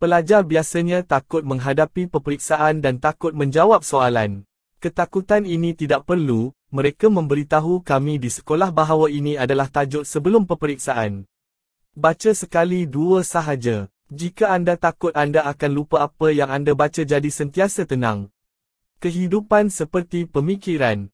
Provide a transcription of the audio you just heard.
Pelajar biasanya takut menghadapi peperiksaan dan takut menjawab soalan. Ketakutan ini tidak perlu, mereka memberitahu kami di sekolah bahawa ini adalah tajuk sebelum peperiksaan. Baca sekali dua sahaja. Jika anda takut anda akan lupa apa yang anda baca jadi sentiasa tenang. Kehidupan seperti pemikiran.